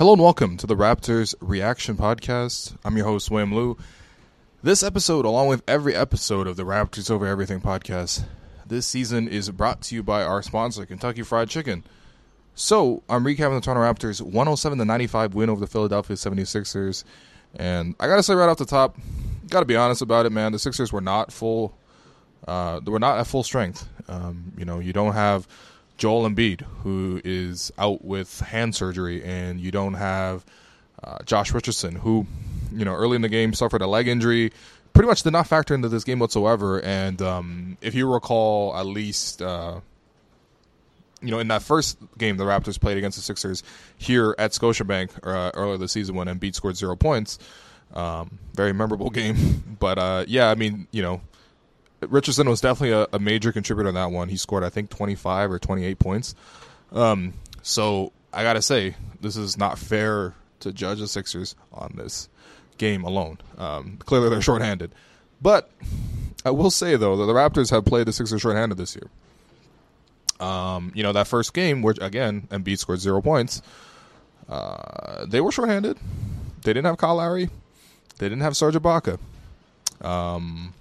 Hello and welcome to the Raptors Reaction Podcast. I'm your host, William Lou. This episode, along with every episode of the Raptors Over Everything podcast, this season is brought to you by our sponsor, Kentucky Fried Chicken. So, I'm recapping the Toronto Raptors 107 to 95 win over the Philadelphia 76ers. And I got to say right off the top, got to be honest about it, man. The Sixers were not full uh, they were not at full strength. Um, you know, you don't have Joel Embiid, who is out with hand surgery, and you don't have uh, Josh Richardson, who, you know, early in the game suffered a leg injury, pretty much did not factor into this game whatsoever. And um, if you recall, at least, uh, you know, in that first game the Raptors played against the Sixers here at Scotiabank uh, earlier this season when Embiid scored zero points, um, very memorable game. But uh, yeah, I mean, you know, Richardson was definitely a, a, major contributor on that one. He scored, I think, 25 or 28 points. Um, so I got to say, this is not fair to judge the Sixers on this game alone. Um, clearly, they're shorthanded. But I will say, though, that the Raptors have played the Sixers shorthanded this year. Um, you know, that first game, which, again, Embiid scored zero points, uh, they were shorthanded. They didn't have Kyle Lowry. They didn't have Serge Ibaka. Um,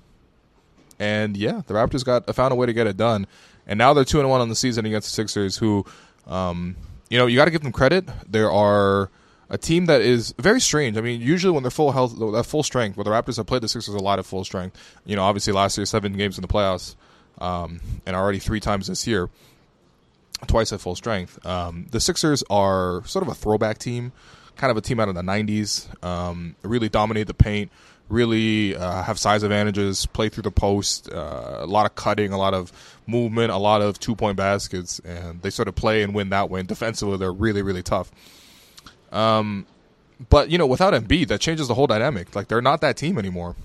and yeah, the Raptors got found a way to get it done. And now they're two and one on the season against the Sixers, who, um, you know, you got to give them credit. There are a team that is very strange. I mean, usually when they're full health, at full strength, where the Raptors have played the Sixers a lot at full strength. You know, obviously last year seven games in the playoffs, um, and already three times this year, twice at full strength. Um, the Sixers are sort of a throwback team, kind of a team out of the '90s. Um, really dominate the paint really uh, have size advantages, play through the post, uh, a lot of cutting, a lot of movement, a lot of two point baskets, and they sort of play and win that way. And defensively, they're really, really tough. Um, but you know, without Embiid, that changes the whole dynamic. Like they're not that team anymore,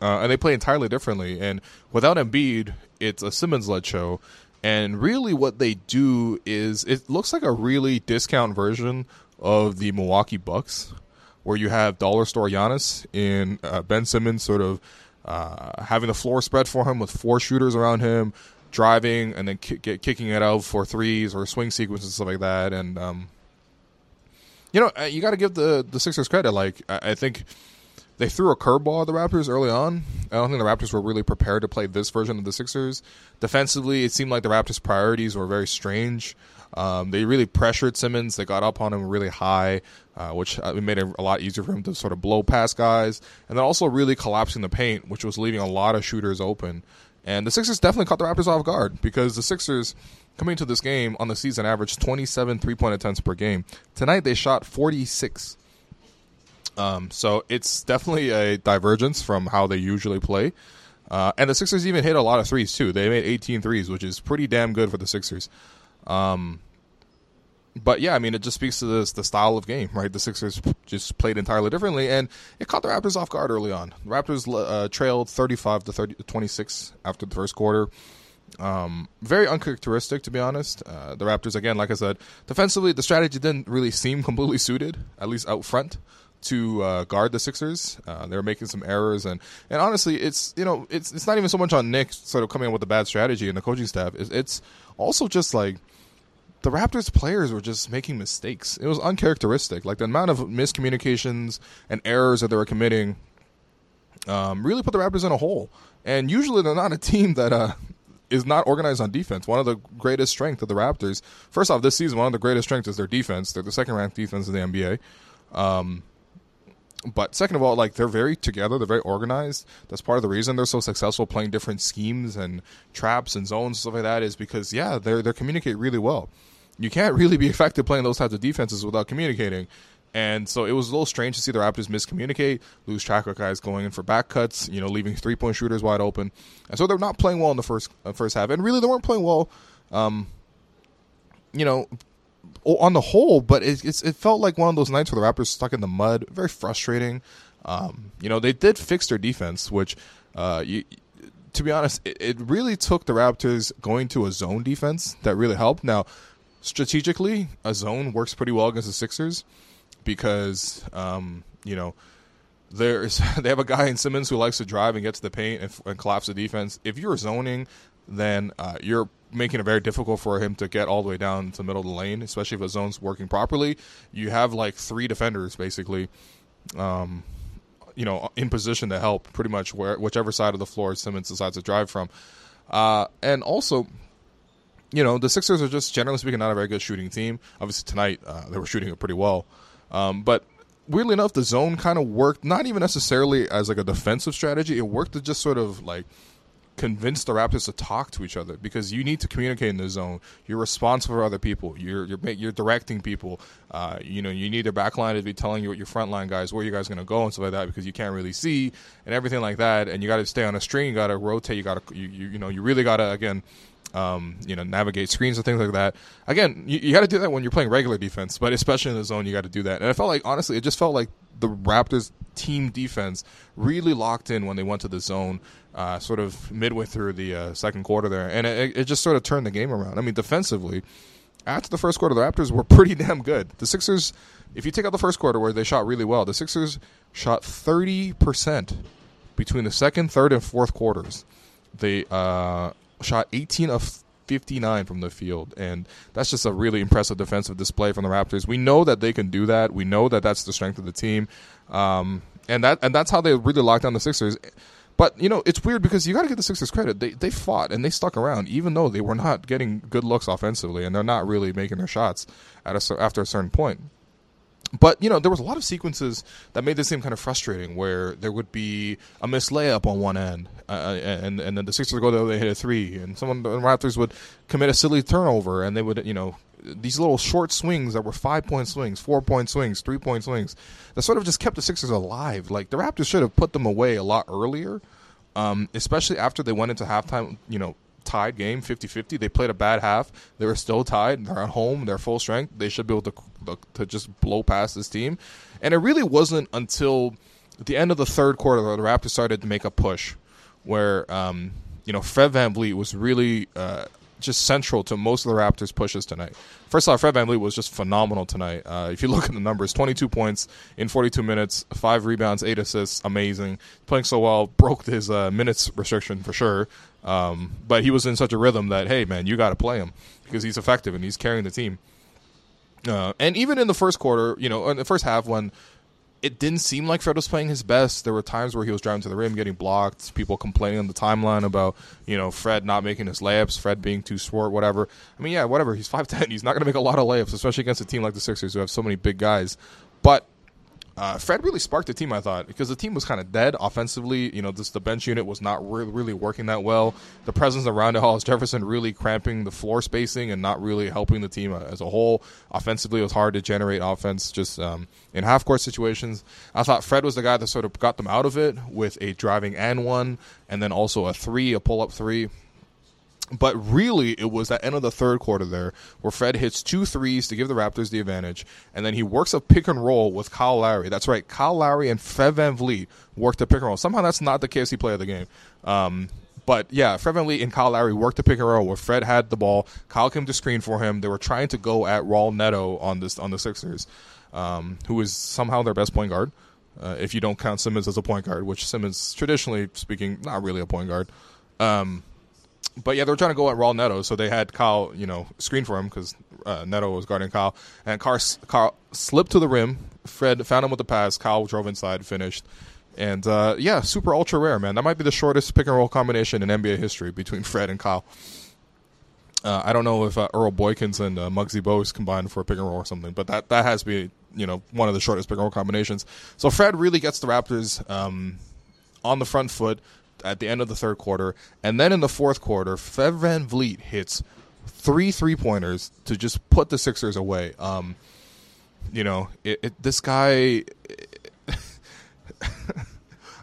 uh, and they play entirely differently. And without Embiid, it's a Simmons-led show. And really, what they do is it looks like a really discount version of the Milwaukee Bucks where you have dollar store Giannis in uh, Ben Simmons sort of uh, having the floor spread for him with four shooters around him, driving and then get, kicking it out for threes or swing sequences and stuff like that. And um, you know, uh, you got to give the the Sixers credit. Like I, I think they threw a curveball at the Raptors early on. I don't think the Raptors were really prepared to play this version of the Sixers. Defensively, it seemed like the Raptors' priorities were very strange. Um, they really pressured Simmons. They got up on him really high, uh, which uh, made it a lot easier for him to sort of blow past guys. And then also really collapsing the paint, which was leaving a lot of shooters open. And the Sixers definitely caught the Raptors off guard because the Sixers coming into this game on the season averaged 27 three point attempts per game. Tonight they shot 46. Um, so it's definitely a divergence from how they usually play. Uh, and the Sixers even hit a lot of threes too. They made 18 threes, which is pretty damn good for the Sixers. Um, but yeah, I mean, it just speaks to this the style of game, right? The Sixers just played entirely differently, and it caught the Raptors off guard early on. The Raptors uh, trailed 35 to 30, 26 after the first quarter. Um, very uncharacteristic, to be honest. Uh, the Raptors, again, like I said, defensively, the strategy didn't really seem completely suited, at least out front, to uh, guard the Sixers. Uh, they were making some errors, and and honestly, it's you know, it's it's not even so much on Nick sort of coming up with a bad strategy and the coaching staff. It's, it's also just like the Raptors players were just making mistakes. It was uncharacteristic. Like the amount of miscommunications and errors that they were committing um, really put the Raptors in a hole. And usually they're not a team that uh, is not organized on defense. One of the greatest strengths of the Raptors, first off, this season, one of the greatest strengths is their defense. They're the second ranked defense in the NBA. Um, but second of all, like they're very together, they're very organized. That's part of the reason they're so successful playing different schemes and traps and zones and stuff like that is because yeah, they they communicate really well you can't really be effective playing those types of defenses without communicating. And so it was a little strange to see the Raptors miscommunicate, lose track of guys going in for back cuts, you know, leaving three point shooters wide open. And so they're not playing well in the first uh, first half. And really, they weren't playing well. Um, you know, on the whole, but it, it felt like one of those nights where the Raptors stuck in the mud. Very frustrating. Um, you know, they did fix their defense, which, uh, you, to be honest, it, it, really took the Raptors going to a zone defense that really helped. Now, strategically, a zone works pretty well against the Sixers because, um, you know, there's they have a guy in Simmons who likes to drive and get to the paint and, and collapse the defense. If you're zoning, then uh, you're making it very difficult for him to get all the way down to the middle of the lane, especially if the zone's working properly. You have like three defenders basically, um, you know, in position to help pretty much where whichever side of the floor Simmons decides to drive from. Uh, and also, you know, the Sixers are just generally speaking not a very good shooting team. Obviously tonight uh, they were shooting it pretty well, um, but weirdly enough, the zone kind of worked not even necessarily as like a defensive strategy. It worked to just sort of like convince the Raptors to talk to each other because you need to communicate in the zone. You're responsible for other people. You're you're you're directing people. Uh, you know, you need their backline to be telling you what your front line guys where you guys going to go and stuff like that because you can't really see and everything like that. And you got to stay on a string. You got to rotate. You got to you, you you know you really got to again. Um, you know, navigate screens and things like that. Again, you, you got to do that when you're playing regular defense, but especially in the zone, you got to do that. And I felt like, honestly, it just felt like the Raptors team defense really locked in when they went to the zone uh, sort of midway through the uh, second quarter there, and it, it, just sort of turned the game around. I mean, defensively, after the first quarter, the Raptors were pretty damn good. The Sixers, if you take out the first quarter where they shot really well, the Sixers shot thirty percent between the second, third, and fourth quarters. They uh, shot eighteen of 59 from the field, and that's just a really impressive defensive display from the Raptors. We know that they can do that. We know that that's the strength of the team, um, and that and that's how they really locked down the Sixers. But you know, it's weird because you got to give the Sixers credit. They they fought and they stuck around, even though they were not getting good looks offensively, and they're not really making their shots at a, after a certain point. But you know, there was a lot of sequences that made this seem kind of frustrating, where there would be a missed layup on one end, uh, uh and and then the Sixers would go there, they hit a three, and someone the Raptors would commit a silly turnover, and they would you know these little short swings that were five point swings, four point swings, three point swings, that sort of just kept the Sixers alive. Like the Raptors should have put them away a lot earlier, um, especially after they went into halftime. You know, tied game 50-50. They played a bad half. They were still tied. They're at home. They're full strength. They should be able to to just blow past this team. And it really wasn't until the end of the third quarter the Raptors started to make a push, where um, you know Fred VanVleet was really. Uh, just central to most of the Raptors' pushes tonight. First off, Fred VanVleet was just phenomenal tonight. Uh, if you look at the numbers, 22 points in 42 minutes, five rebounds, eight assists, amazing. Playing so well, broke his uh, minutes restriction for sure. Um, but he was in such a rhythm that, hey, man, you got to play him because he's effective and he's carrying the team. Uh, and even in the first quarter, you know, in the first half when it didn't seem like Fred was playing his best. There were times where he was driving to the rim, getting blocked. People complaining on the timeline about you know Fred not making his layups, Fred being too short, whatever. I mean, yeah, whatever. He's five ten. He's not going to make a lot of layups, especially against a team like the Sixers who have so many big guys. But uh, Fred really sparked the team, I thought, because the team was kind of dead offensively. You know, this, the bench unit was not re- really working that well. The presence around it, Hollis Jefferson really cramping the floor spacing and not really helping the team uh, as a whole. Offensively, it was hard to generate offense just um, in half court situations. I thought Fred was the guy that sort of got them out of it with a driving and one, and then also a three, a pull up three. But really, it was that end of the third quarter there where Fred hits two threes to give the Raptors the advantage, and then he works a pick and roll with Kyle Lowry. That's right, Kyle Lowry and Fred VanVleet worked a pick and roll. Somehow that's not the KFC play of the game. Um, but yeah, Fred VanVleet and Kyle Lowry worked the pick and roll where Fred had the ball. Kyle came to screen for him. They were trying to go at Raul Neto on this on the Sixers, um, who is somehow their best point guard. Uh, if you don't count Simmons as a point guard, which Simmons, traditionally speaking, not really a point guard. Um, but yeah, they were trying to go at Raul Neto, so they had Kyle, you know, screen for him because uh, Neto was guarding Kyle, and Carl, Carl slipped to the rim. Fred found him with the pass. Kyle drove inside, finished, and uh, yeah, super ultra rare, man. That might be the shortest pick and roll combination in NBA history between Fred and Kyle. Uh, I don't know if uh, Earl Boykins and uh, Muggsy Bogues combined for a pick and roll or something, but that that has to be you know one of the shortest pick and roll combinations. So Fred really gets the Raptors um, on the front foot at the end of the third quarter, and then in the fourth quarter, Fred VanVleet hits three three pointers to just put the Sixers away. Um, you know, it, it, this guy.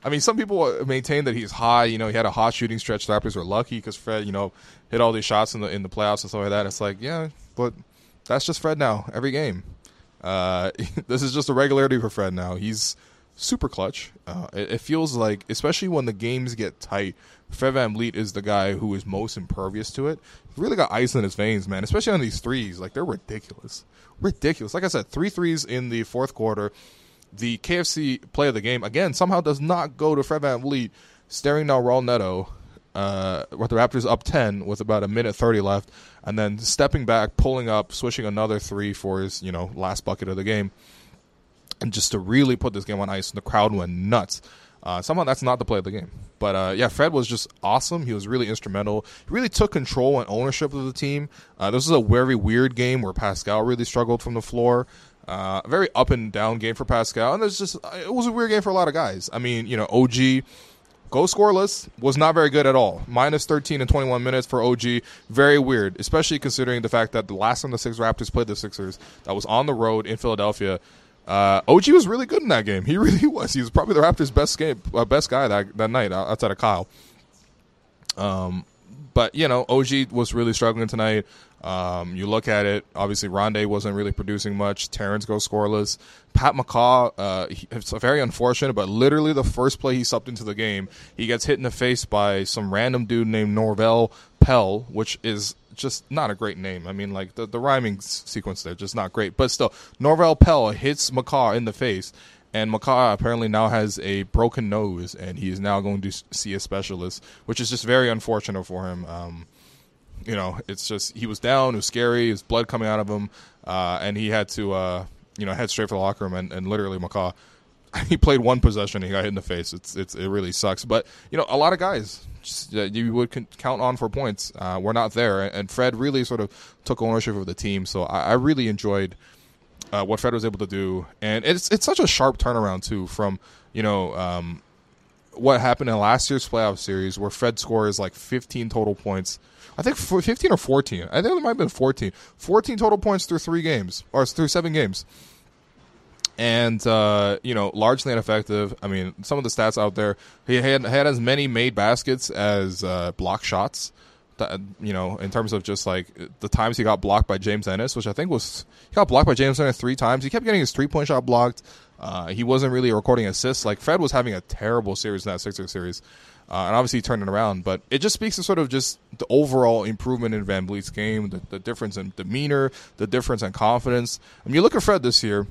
I mean, some people maintain that he's high. You know, he had a hot shooting stretch. The Raptors were lucky because Fred, you know, hit all these shots in the in the playoffs and stuff like that. It's like, yeah, but that's just Fred now every game. Uh, this is just a regularity for Fred now. He's super clutch. Uh, it, it, feels like, especially when the games get tight, Fred VanVleet is the guy who is most impervious to it. He really got ice in his veins, man, especially on these threes. Like, they're ridiculous. Ridiculous. Like I said, three threes in the fourth quarter. The KFC play of the game, again, somehow does not go to Fred VanVleet staring down Raul Neto uh, with the Raptors up 10 with about a minute 30 left, and then stepping back, pulling up, swishing another three for his, you know, last bucket of the game. And just to really put this game on ice, and the crowd went nuts. Uh, somehow that's not the play of the game. But uh, yeah, Fred was just awesome. He was really instrumental. He really took control and ownership of the team. Uh, this was a very weird game where Pascal really struggled from the floor. Uh, a very up and down game for Pascal, and there's just it was a weird game for a lot of guys. I mean, you know, OG Go scoreless was not very good at all. Minus 13 and 21 minutes for OG. Very weird, especially considering the fact that the last time the Six Raptors played the Sixers, that was on the road in Philadelphia. Uh, OG was really good in that game. He really was. He was probably the Raptors' best game, uh, best guy that that night outside of Kyle. Um, but you know, OG was really struggling tonight. Um, you look at it, obviously Rondae wasn't really producing much. Terrence goes scoreless. Pat McCaw, uh, he, it's very unfortunate, but literally the first play he subbed into the game, he gets hit in the face by some random dude named Norvel Pelle, which is just not a great name. I mean, like the, the rhyming sequence there, just not great. But still, Norvel Pelle hits McCaw in the face, and McCaw apparently now has a broken nose, and he is now going to see a specialist, which is just very unfortunate for him. Um, you know, it's just he was down, it was scary, his blood coming out of him, uh, and he had to, uh, you know, head straight for the locker room, and, and literally McCaw, he played one possession, he got hit in the face. It's it's it really sucks, but you know, a lot of guys just, uh, you would count on for points. Uh, we're not there, and Fred really sort of took ownership of the team. So I, I really enjoyed uh, what Fred was able to do, and it's it's such a sharp turnaround too from you know um, what happened in last year's playoff series where Fred scores like 15 total points I think 15 or 14. I think it might have been 14. 14 total points through three games, or through seven games. And, uh, you know, largely ineffective. I mean, some of the stats out there, he had, had as many made baskets as uh, block shots. That, you know, in terms of just like the times he got blocked by James Ennis, which I think was he got blocked by James Ennis three times. He kept getting his three point shot blocked. Uh, he wasn't really recording assists. Like Fred was having a terrible series in that Sixers series. Uh, and obviously he turned it around. But it just speaks to sort of just the overall improvement in VanVleet's game, the, the difference in demeanor, the difference in confidence. I mean, you look at Fred this year.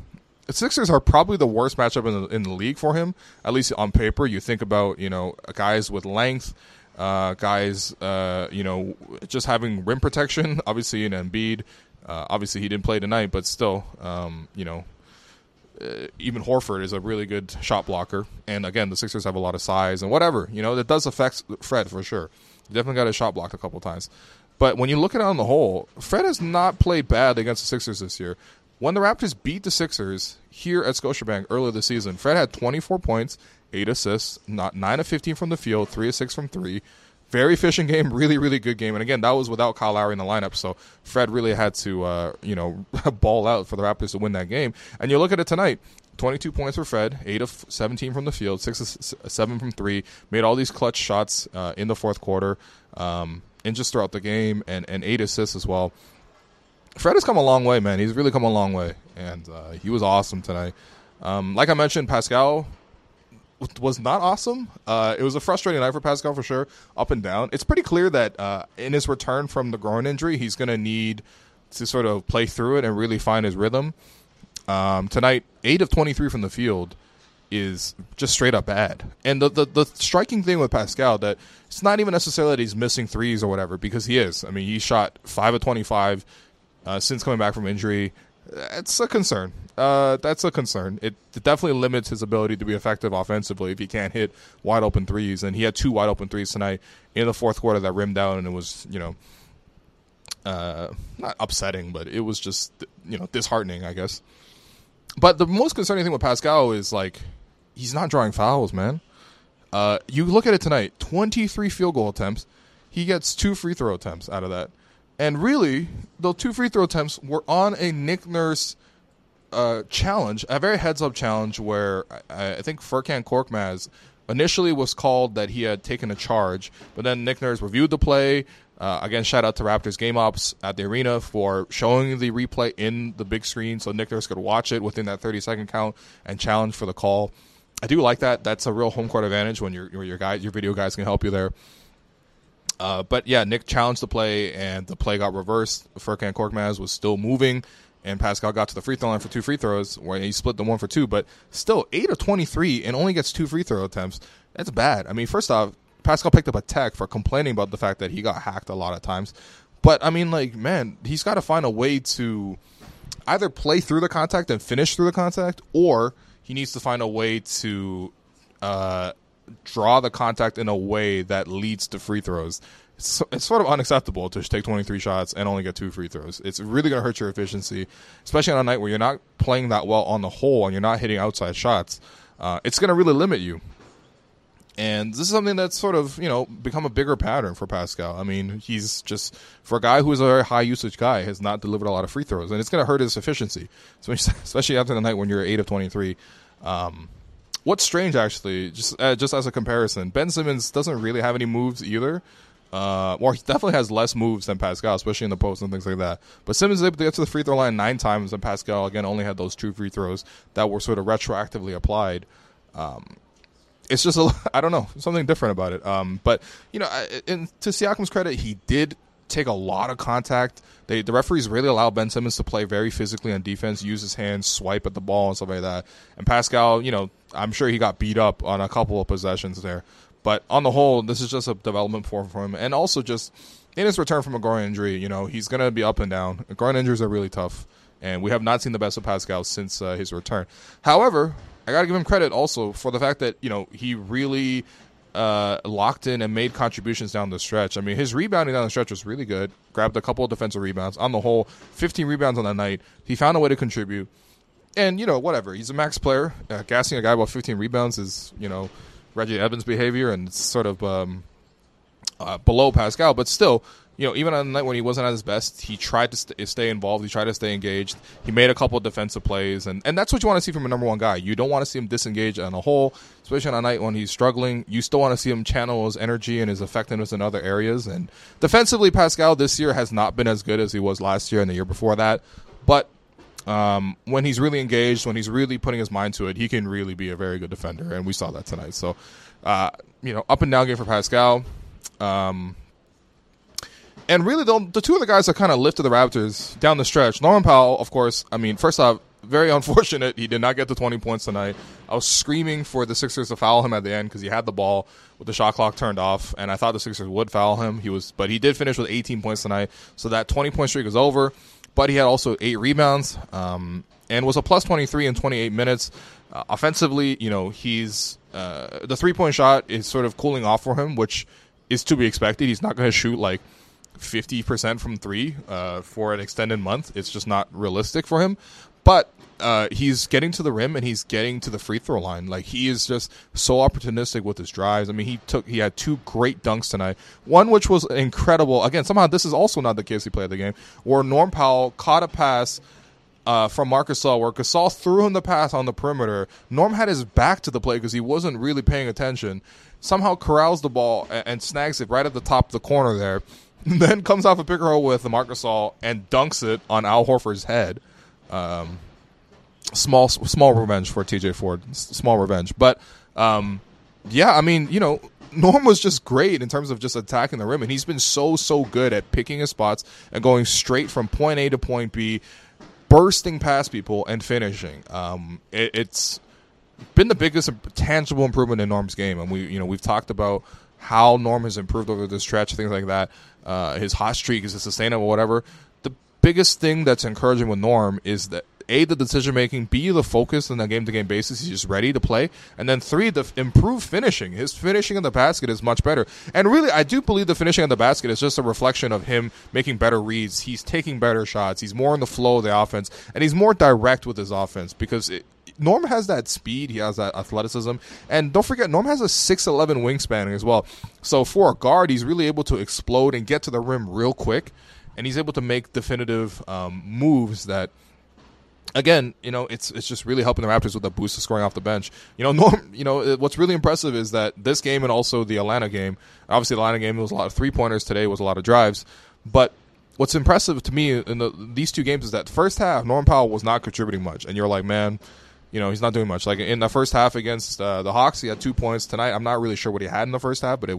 Sixers are probably the worst matchup in the, in the league for him, at least on paper. You think about you know guys with length, uh, guys uh, you know just having rim protection. Obviously, in Embiid, uh, obviously he didn't play tonight, but still, um, you know uh, even Horford is a really good shot blocker. And again, the Sixers have a lot of size and whatever. You know, that does affect Fred for sure. He definitely got his shot blocked a couple times. But when you look at it on the whole, Fred has not played bad against the Sixers this year. When the Raptors beat the Sixers here at Scotiabank earlier this season, Fred had 24 points, 8 assists, not 9 of 15 from the field, 3 of 6 from 3. Very efficient game, really, really good game. And again, that was without Kyle Lowry in the lineup. So Fred really had to, uh, you know, ball out for the Raptors to win that game. And you look at it tonight. 22 points for Fred, 8 of 17 from the field, 6 of 7 from 3. Made all these clutch shots uh, in the fourth quarter um, and just throughout the game, and, and 8 assists as well. Fred has come a long way, man. He's really come a long way, and uh, he was awesome tonight. Um, like I mentioned, Pascal was not awesome. Uh, it was a frustrating night for Pascal for sure, up and down. It's pretty clear that uh, in his return from the groin injury, he's going to need to sort of play through it and really find his rhythm. Um, tonight, eight of twenty-three from the field is just straight up bad. And the, the, the striking thing with Pascal that it's not even necessarily that he's missing threes or whatever because he is. I mean, he shot five of twenty-five uh, since coming back from injury. It's a concern. Uh, that's a concern. It, it, definitely limits his ability to be effective offensively if he can't hit wide open threes. And he had two wide open threes tonight in the fourth quarter that rimmed out, and it was you know uh, not upsetting, but it was just you know disheartening, I guess. But the most concerning thing with Pascal is like he's not drawing fouls, man. Uh, you look at it tonight: twenty-three field goal attempts. He gets two free throw attempts out of that. And really, those two free throw attempts were on a Nick Nurse uh, challenge, a very heads up challenge where I, I think Furkan Korkmaz initially was called that he had taken a charge, but then Nick Nurse reviewed the play. Uh, again, shout out to Raptors Game Ops at the arena for showing the replay in the big screen so Nick Nurse could watch it within that 30 second count and challenge for the call. I do like that. That's a real home court advantage when your your guy your video guys can help you there. Uh, but yeah, Nick challenged the play, and the play got reversed. Furkan Korkmaz was still moving, and Pascal got to the free throw line for two free throws, where he split the one for two. But still, eight of twenty-three, and only gets two free throw attempts. That's bad. I mean, first off, Pascal picked up a tech for complaining about the fact that he got hacked a lot of times. But I mean, like, man, he's got to find a way to either play through the contact and finish through the contact, or he needs to find a way to uh, draw the contact in a way that leads to free throws. It's, it's sort of unacceptable to take 23 shots and only get two free throws. It's really going to hurt your efficiency, especially on a night where you're not playing that well on the whole and you're not hitting outside shots. Uh, it's going to really limit you. And this is something that's sort of, you know, become a bigger pattern for Pascal. I mean, he's just, for a guy who is a very high usage guy, has not delivered a lot of free throws. And it's going to hurt his efficiency, especially after the night when you're 8 of 23. Um, what's strange, actually, just uh, just as a comparison, Ben Simmons doesn't really have any moves either. Uh, or he definitely has less moves than Pascal, especially in the post and things like that. But Simmons is able to get to the free throw line nine times, and Pascal again only had those two free throws that were sort of retroactively applied. Um, it's just a I don't know something different about it. Um, but you know, in, to Siakam's credit, he did take a lot of contact. They the referees really allow Ben Simmons to play very physically on defense, use his hands, swipe at the ball and stuff like that. And Pascal, you know, I'm sure he got beat up on a couple of possessions there. But on the whole, this is just a development for, for him, and also just in his return from a groin injury, you know, he's going to be up and down. Groin injuries are really tough, and we have not seen the best of Pascal since uh, his return. However, I got to give him credit also for the fact that you know he really uh, locked in and made contributions down the stretch. I mean, his rebounding down the stretch was really good. Grabbed a couple of defensive rebounds. On the whole, 15 rebounds on that night. He found a way to contribute. And, you know, whatever. He's a max player. Uh, gassing a guy about 15 rebounds is, you know, Reggie Evans behavior and sort of um, uh, below Pascal. But still, you know, even on the night when he wasn't at his best, he tried to st- stay involved. He tried to stay engaged. He made a couple of defensive plays, and, and that's what you want to see from a number one guy. You don't want to see him disengage on a whole, especially on a night when he's struggling. You still want to see him channel his energy and his effectiveness in other areas. And defensively, Pascal this year has not been as good as he was last year and the year before that. But um, when he's really engaged, when he's really putting his mind to it, he can really be a very good defender, and we saw that tonight. So, uh, you know, up and down game for Pascal. Um, and really, the, the two of the guys that kind of lifted the Raptors down the stretch, Norman Powell, of course, I mean, first off, very unfortunate. He did not get the 20 points tonight. I was screaming for the Sixers to foul him at the end because he had the ball with the shot clock turned off, and I thought the Sixers would foul him. He was, but he did finish with 18 points tonight, so that 20 point streak was over. But he had also eight rebounds um, and was a plus 23 in 28 minutes. Uh, offensively, you know, he's uh, the three point shot is sort of cooling off for him, which is to be expected. He's not going to shoot like 50% from three uh, for an extended month. It's just not realistic for him. But uh, he's getting to the rim and he's getting to the free throw line. Like he is just so opportunistic with his drives. I mean, he took he had two great dunks tonight. One which was incredible. Again, somehow this is also not the case he played the game. Where Norm Powell caught a pass uh, from Marc Gasol, where Gasol threw him the pass on the perimeter. Norm had his back to the play because he wasn't really paying attention. Somehow corrals the ball and, and snags it right at the top of the corner there. then comes off a pick and roll with Marc Gasol and dunks it on Al Horford's head. Um, small small revenge for TJ Ford. Small revenge, but um, yeah, I mean, you know, Norm was just great in terms of just attacking the rim, and he's been so so good at picking his spots and going straight from point A to point B, bursting past people and finishing. Um, it, it's been the biggest tangible improvement in Norm's game, and we you know we've talked about how Norm has improved over the stretch, things like that. Uh, his hot streak is it sustainable, whatever. The biggest thing that's encouraging with Norm is that a the decision making, b the focus on a game to game basis. He's just ready to play, and then three the improved finishing. His finishing in the basket is much better, and really I do believe the finishing in the basket is just a reflection of him making better reads. He's taking better shots. He's more in the flow of the offense, and he's more direct with his offense because it, Norm has that speed, he has that athleticism, and don't forget Norm has a six eleven wingspan as well. So for a guard, he's really able to explode and get to the rim real quick, and he's able to make definitive um, moves that again, you know, it's it's just really helping the Raptors with the boost of scoring off the bench. You know, Norm, you know, what's really impressive is that this game and also the Atlanta game. Obviously, the Atlanta game was a lot of three pointers. Today was a lot of drives, but what's impressive to me in the, these two games is that first half, Norm Powell was not contributing much, and you're like, man, you know, he's not doing much. Like in the first half against uh, the Hawks, he had two points. Tonight, I'm not really sure what he had in the first half, but it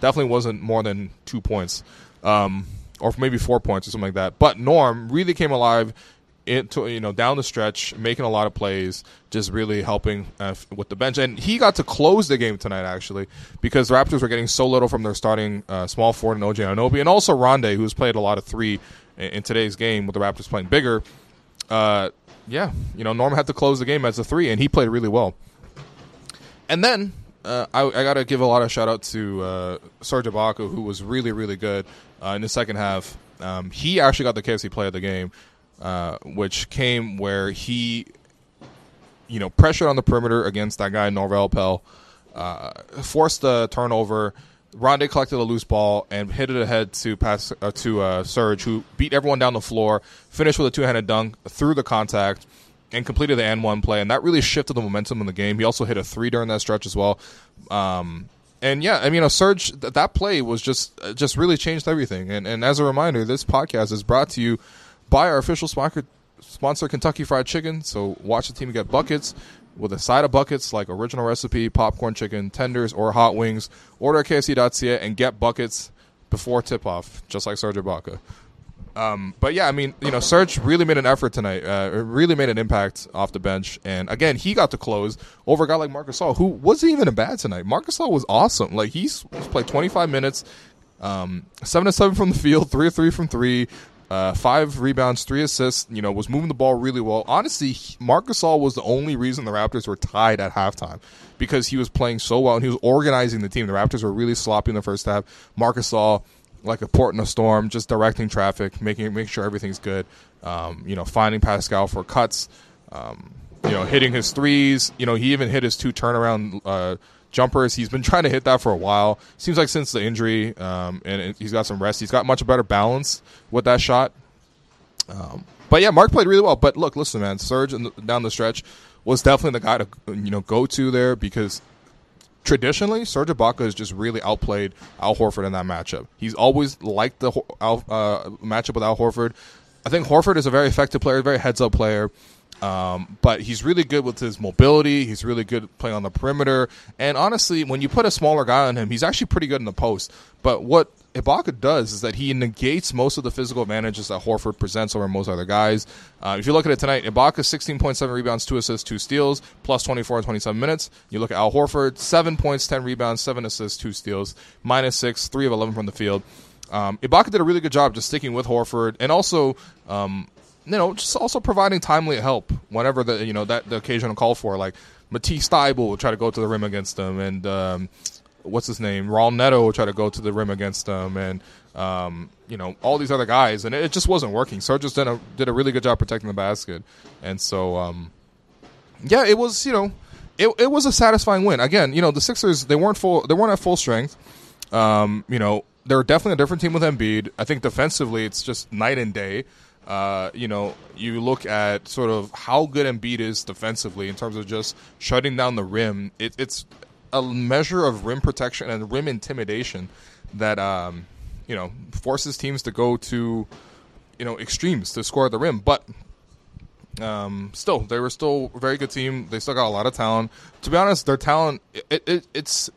definitely wasn't more than two points, um, or maybe four points or something like that. But Norm really came alive into you know down the stretch, making a lot of plays, just really helping uh, with the bench. And he got to close the game tonight actually because the Raptors were getting so little from their starting uh, small forward and OG Anunoby, and also Rondae, who's played a lot of three in, in today's game with the Raptors playing bigger. Uh, yeah, you know Norm had to close the game as a three, and he played really well. And then uh, I, I got to give a lot of shout out to uh, Serge Ibaka, who was really, really good uh, in the second half. Um, he actually got the KFC play of the game, uh, which came where he, you know, pressured on the perimeter against that guy Norvel Pelle, uh, forced the turnover. Rondae collected a loose ball and hit it ahead to pass uh, to uh, Serge, who beat everyone down the floor, finished with a two-handed dunk through the contact, and completed the n one play, and that really shifted the momentum in the game. He also hit a three during that stretch as well. Um, and yeah, I mean, you know, Serge, th- that play was just uh, just really changed everything. And and as a reminder, this podcast is brought to you by our official sponsor, sponsor Kentucky Fried Chicken. So watch the team get buckets with a side of buckets like original recipe, popcorn chicken, tenders, or hot wings. Order at KFC.ca and get buckets before tip off, just like Serge Ibaka. Um, but yeah, I mean, you know, Serge really made an effort tonight. Uh, really made an impact off the bench, and again, he got to close over a guy like Marc Gasol, who wasn't even a bad tonight. Marc Gasol was awesome. Like he's played 25 minutes, um, seven to seven from the field, three to three from three, uh, five rebounds, three assists. You know, was moving the ball really well. Honestly, Marc Gasol was the only reason the Raptors were tied at halftime because he was playing so well and he was organizing the team. The Raptors were really sloppy in the first half. Marc Gasol like a port in a storm, just directing traffic, making make sure everything's good. Um, you know, finding Pascal for cuts. Um, you know, hitting his threes. You know, he even hit his two turnaround uh, jumpers. He's been trying to hit that for a while. Seems like since the injury, um, and he's got some rest. He's got much better balance with that shot. Um, but yeah, Marc played really well. But look, listen, man, Serge down the stretch was definitely the guy to you know go to there because traditionally, Serge Ibaka has just really outplayed Al Horford in that matchup. He's always liked the uh, matchup with Al Horford. I think Horford is a very effective player, very heads up player. Um, but he's really good with his mobility. He's really good playing on the perimeter. And honestly, when you put a smaller guy on him, he's actually pretty good in the post. But what Ibaka does is that he negates most of the physical advantages that Horford presents over most other guys. Uh, if you look at it tonight, Ibaka 16.7 rebounds, 2 assists, 2 steals, plus 24 and 27 minutes. You look at Al Horford, 7 points, 10 rebounds, 7 assists, 2 steals, minus 6, 3 of 11 from the field. Um, Ibaka did a really good job just sticking with Horford and also um, you know, just also providing timely help whenever the you know that the occasion call for. Like Matisse Thybulle will try to go to the rim against them, and um, what's his name, Raul Neto will try to go to the rim against them, and um, you know all these other guys, and it, just wasn't working. Serge just did a did a really good job protecting the basket, and so um, yeah, it was you know it it was a satisfying win. Again, you know the Sixers they weren't full they weren't at full strength. Um, you know they're definitely a different team with Embiid. I think defensively it's just night and day. Uh, you know, you look at sort of how good Embiid is defensively in terms of just shutting down the rim. It, it's a measure of rim protection and rim intimidation that um, you know forces teams to go to you know extremes to score at the rim. But um, still, they were still a very good team. They still got a lot of talent. To be honest, their talent it, it, it's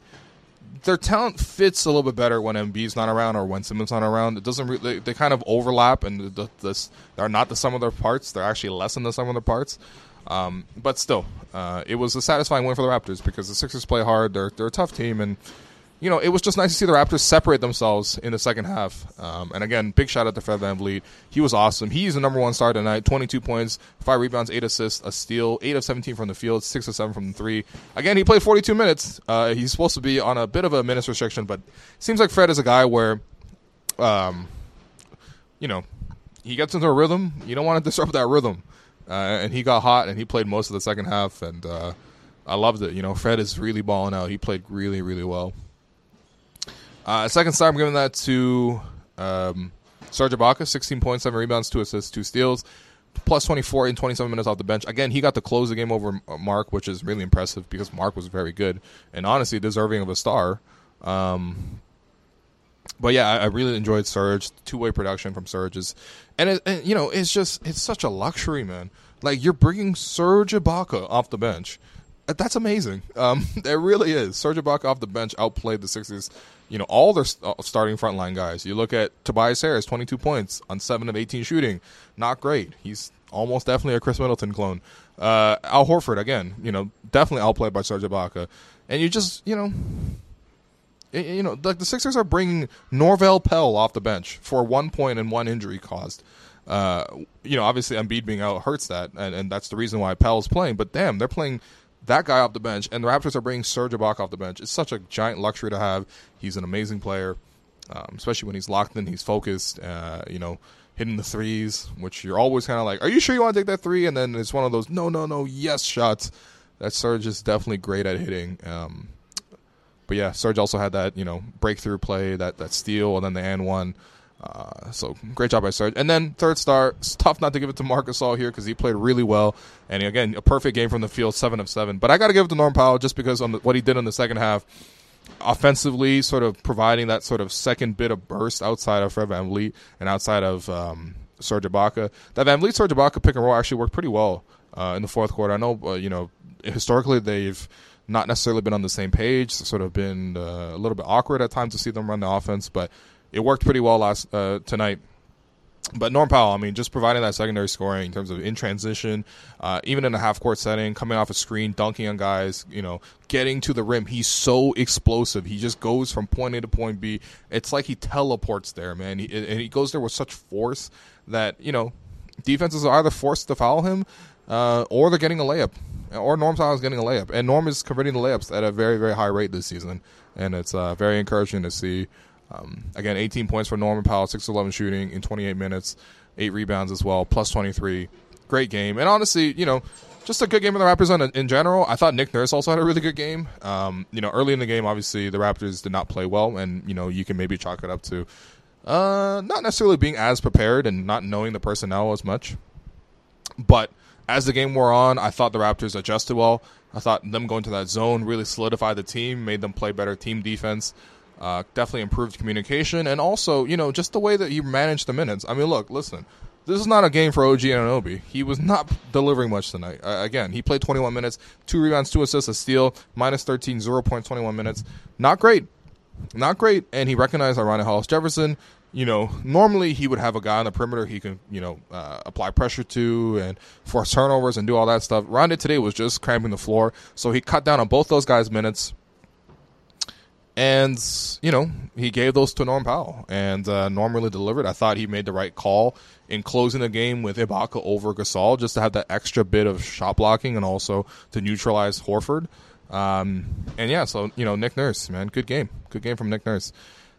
their talent fits a little bit better when Embiid's not around or when Simmons not around. It doesn't they, they kind of overlap and the, the, they're not the sum of their parts. They're actually less than the sum of their parts. Um, but still, uh, it was a satisfying win for the Raptors because the Sixers play hard. They're they're a tough team, and you know it was just nice to see the Raptors separate themselves in the second half. Um, and again, big shout out to Fred VanVleet. He was awesome. He's the number one star tonight. Twenty two points, five rebounds, eight assists, a steal, eight of seventeen from the field, six of seven from the three. Again, he played forty two minutes. Uh, he's supposed to be on a bit of a minutes restriction, but seems like Fred is a guy where, um, you know, he gets into a rhythm. You don't want to disrupt that rhythm uh, and he got hot and he played most of the second half, and uh, I loved it. You know, Fred is really balling out. He played really, really well. Uh, second star, I'm giving that to um, Serge Ibaka, 16 points, 7 rebounds, 2 assists, 2 steals. plus 24 in 27 minutes off the bench. Again, he got to close the game over Marc, which is really impressive because Marc was very good and honestly deserving of a star. Um, but yeah, I, I, really enjoyed Serge. Two way production from Serge is, and, it, and you know, it's just it's such a luxury, man. Like you're bringing Serge Ibaka off the bench. That's amazing. Um, it really is. Serge Ibaka off the bench outplayed the Sixers. You know, all their uh, starting frontline guys. You look at Tobias Harris, 22 points on 7 of 18 shooting. Not great. He's almost definitely a Khris Middleton clone. Uh, Al Horford, again, you know, definitely outplayed by Serge Ibaka. And you just, you know, you know, like the Sixers are bringing Norvel Pelle off the bench for one point and one injury caused. Uh, you know, obviously Embiid being out hurts that, and, and that's the reason why Pelle's playing. But damn, they're playing that guy off the bench, and the Raptors are bringing Serge Ibaka off the bench. It's such a giant luxury to have. He's an amazing player, um, especially when he's locked in. He's focused. Uh, you know, hitting the threes, which you're always kind of like, "Are you sure you want to take that three? And then it's one of those, "No, no, no, yes" shots. That Serge is definitely great at hitting. Um, but yeah, Serge also had that you know breakthrough play, that that steal, and then the and one. Uh, so great job by Serge. And then third star, it's tough not to give it to Marc Gasol here because he played really well. And again, a perfect game from the field, seven of seven. But I got to give it to Norm Powell just because on the, what he did in the second half, offensively, sort of providing that sort of second bit of burst outside of Fred VanVleet and outside of um, Serge Ibaka. That VanVleet Serge Ibaka pick and roll actually worked pretty well uh, in the fourth quarter. I know, uh, you know, historically they've not necessarily been on the same page, sort of been uh, a little bit awkward at times to see them run the offense, but it worked pretty well last uh, tonight. But Norm Powell, I mean, just providing that secondary scoring in terms of in transition, uh, even in a half court setting, coming off a screen, dunking on guys, you know, getting to the rim. He's so explosive. He just goes from point A to point B. It's like he teleports there, man. He, and he goes there with such force that, you know, defenses are either forced to foul him uh, or they're getting a layup. Or Norm Powell is getting a layup. And Norm is converting the layups at a very, very high rate this season. And it's uh, very encouraging to see. Um, again, 18 points for Norman Powell, 6 11 shooting in 28 minutes, 8 rebounds as well, plus 23. Great game. And honestly, you know, just a good game of the Raptors in, in general. I thought Nick Nurse also had a really good game. Um, you know, early in the game, obviously, the Raptors did not play well, and, you know, you can maybe chalk it up to uh, not necessarily being as prepared and not knowing the personnel as much. But as the game wore on, I thought the Raptors adjusted well. I thought them going to that zone really solidified the team, made them play better team defense. Uh, definitely improved communication and also, you know, just the way that you managed the minutes. I mean, look, listen, this is not a game for OG Anunoby. He was not delivering much tonight. Uh, again, he played 21 minutes, two rebounds, two assists, a steal, minus 13, 0.21 minutes. Not great. Not great. And he recognized Rondae Hollis Jefferson. You know, normally he would have a guy on the perimeter he can, you know, uh, apply pressure to and force turnovers and do all that stuff. Rondae today was just cramping the floor. So he cut down on both those guys' minutes and you know he gave those to Norm Powell, and uh, Norm really delivered. I thought he made the right call in closing the game with Ibaka over Gasol, just to have that extra bit of shot blocking and also to neutralize Horford. Um, and yeah, so you know Nick Nurse, man, good game, good game from Nick Nurse.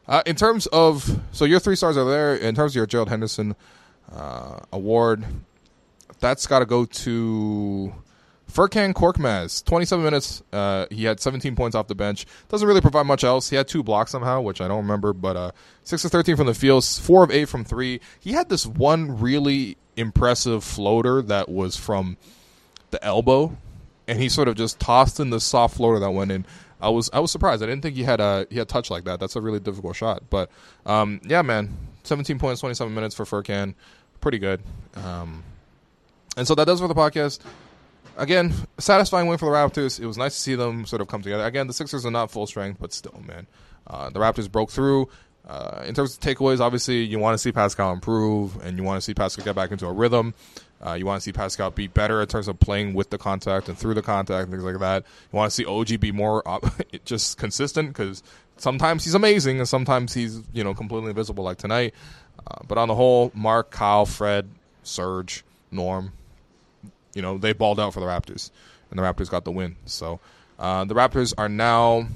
Uh, in terms of so your three stars are there. In terms of your Gerald Henderson uh, award, that's got to go to Furkan Korkmaz, 27 minutes. Uh, he had 17 points off the bench. Doesn't really provide much else. He had two blocks somehow, which I don't remember, but uh, 6 of 13 from the field, 4 of 8 from 3. He had this one really impressive floater that was from the elbow, and he sort of just tossed in the soft floater that went in. I was I was surprised. I didn't think he had a he had touch like that. That's a really difficult shot. But um, yeah, man, 17 points, 27 minutes for Furkan, pretty good. Um, and so that does for the podcast again, satisfying win for the Raptors. It was nice to see them sort of come together. Again, the Sixers are not full strength, but still, man, uh, the Raptors broke through. Uh, in terms of takeaways, obviously, you want to see Pascal improve, and you want to see Pascal get back into a rhythm. Uh, you want to see Pascal be better in terms of playing with the contact and through the contact and things like that. You want to see OG be more just consistent because sometimes he's amazing and sometimes he's you know completely invisible like tonight. Uh, but on the whole, Marc, Kyle, Fred, Serge, Norm, you know, they balled out for the Raptors, and the Raptors got the win. So uh, the Raptors are now,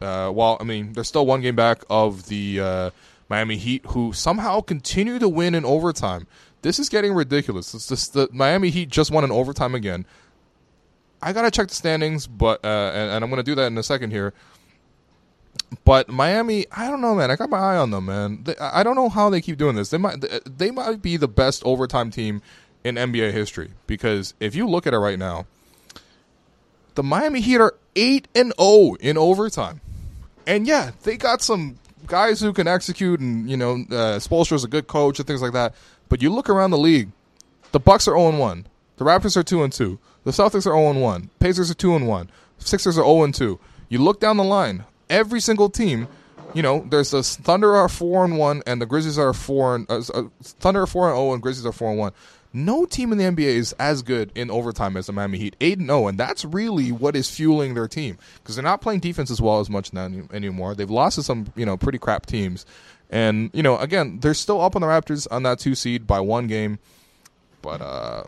uh, well, I mean, they're still one game back of the uh, Miami Heat, who somehow continue to win in overtime. This is getting ridiculous. It's just the Miami Heat just won in overtime again. I gotta check the standings, but uh, and, and I'm gonna do that in a second here. But Miami, I don't know, man. I got my eye on them, man. They, I don't know how they keep doing this. They might, they might be the best overtime team in NBA history because if you look at it right now, the Miami Heat are 8 and 0 in overtime. And yeah, they got some guys who can execute and, you know, uh, Spoelstra's a good coach and things like that. But you look around the league, the Bucks are 0 and 1. The Raptors are 2 and 2. The Celtics are 0 and 1. Pacers are 2 and 1. Sixers are 0 and 2. You look down the line, every single team you know, there's the Thunder are four and one, and the Grizzlies are four and uh, uh, Thunder are four and zero, and Grizzlies are four and one. No team in the NBA is as good in overtime as the Miami Heat, eight and zero, and that's really what is fueling their team because they're not playing defense as well as much now anymore. They've lost to some you know pretty crap teams, and you know again they're still up on the Raptors on that two seed by one game, but uh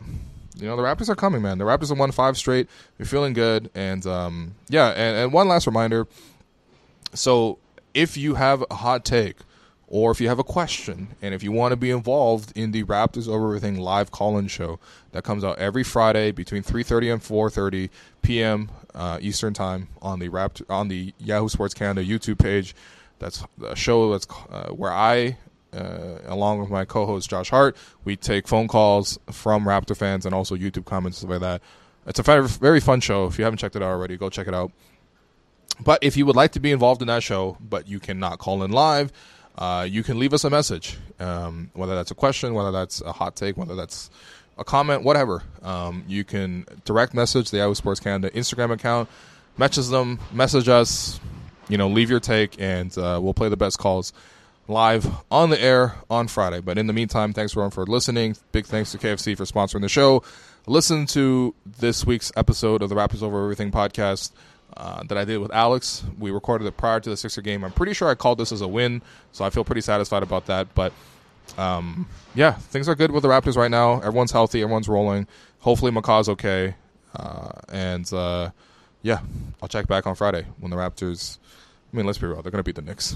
you know the Raptors are coming, man. The Raptors have won five straight. They're feeling good, and um, yeah. And, and, one last reminder: so if you have a hot take or if you have a question and if you want to be involved in the Raptors Over Everything live call-in show that comes out every Friday between 3:30 and 4:30 p.m. Uh, Eastern Time on the Raptor on the Yahoo Sports Canada YouTube page. That's a show that's uh, where I uh, along with my co-host Josh Hart, we take phone calls from Raptor fans and also YouTube comments like that. It's a very fun show. If you haven't checked it out already, go check it out. But if you would like to be involved in that show, but you cannot call in live, uh, you can leave us a message, um, whether that's a question, whether that's a hot take, whether that's a comment, whatever. Um, you can direct message the Yahoo Sports Canada Instagram account, message them, message us, you know, leave your take, and uh, we'll play the best calls live on the air on Friday. But in the meantime, thanks everyone for listening. Big thanks to KFC for sponsoring the show. Listen to this week's episode of the Raptors Over Everything podcast uh, that I did with Alex. We recorded it prior to the Sixer game. I'm pretty sure I called this as a win, so I feel pretty satisfied about that. But um, yeah, things are good with the Raptors right now. Everyone's healthy. Everyone's rolling. Hopefully, McCaw's okay. Uh, and uh, yeah, I'll check back on Friday when the Raptors. I mean, let's be real. They're going to beat the Knicks.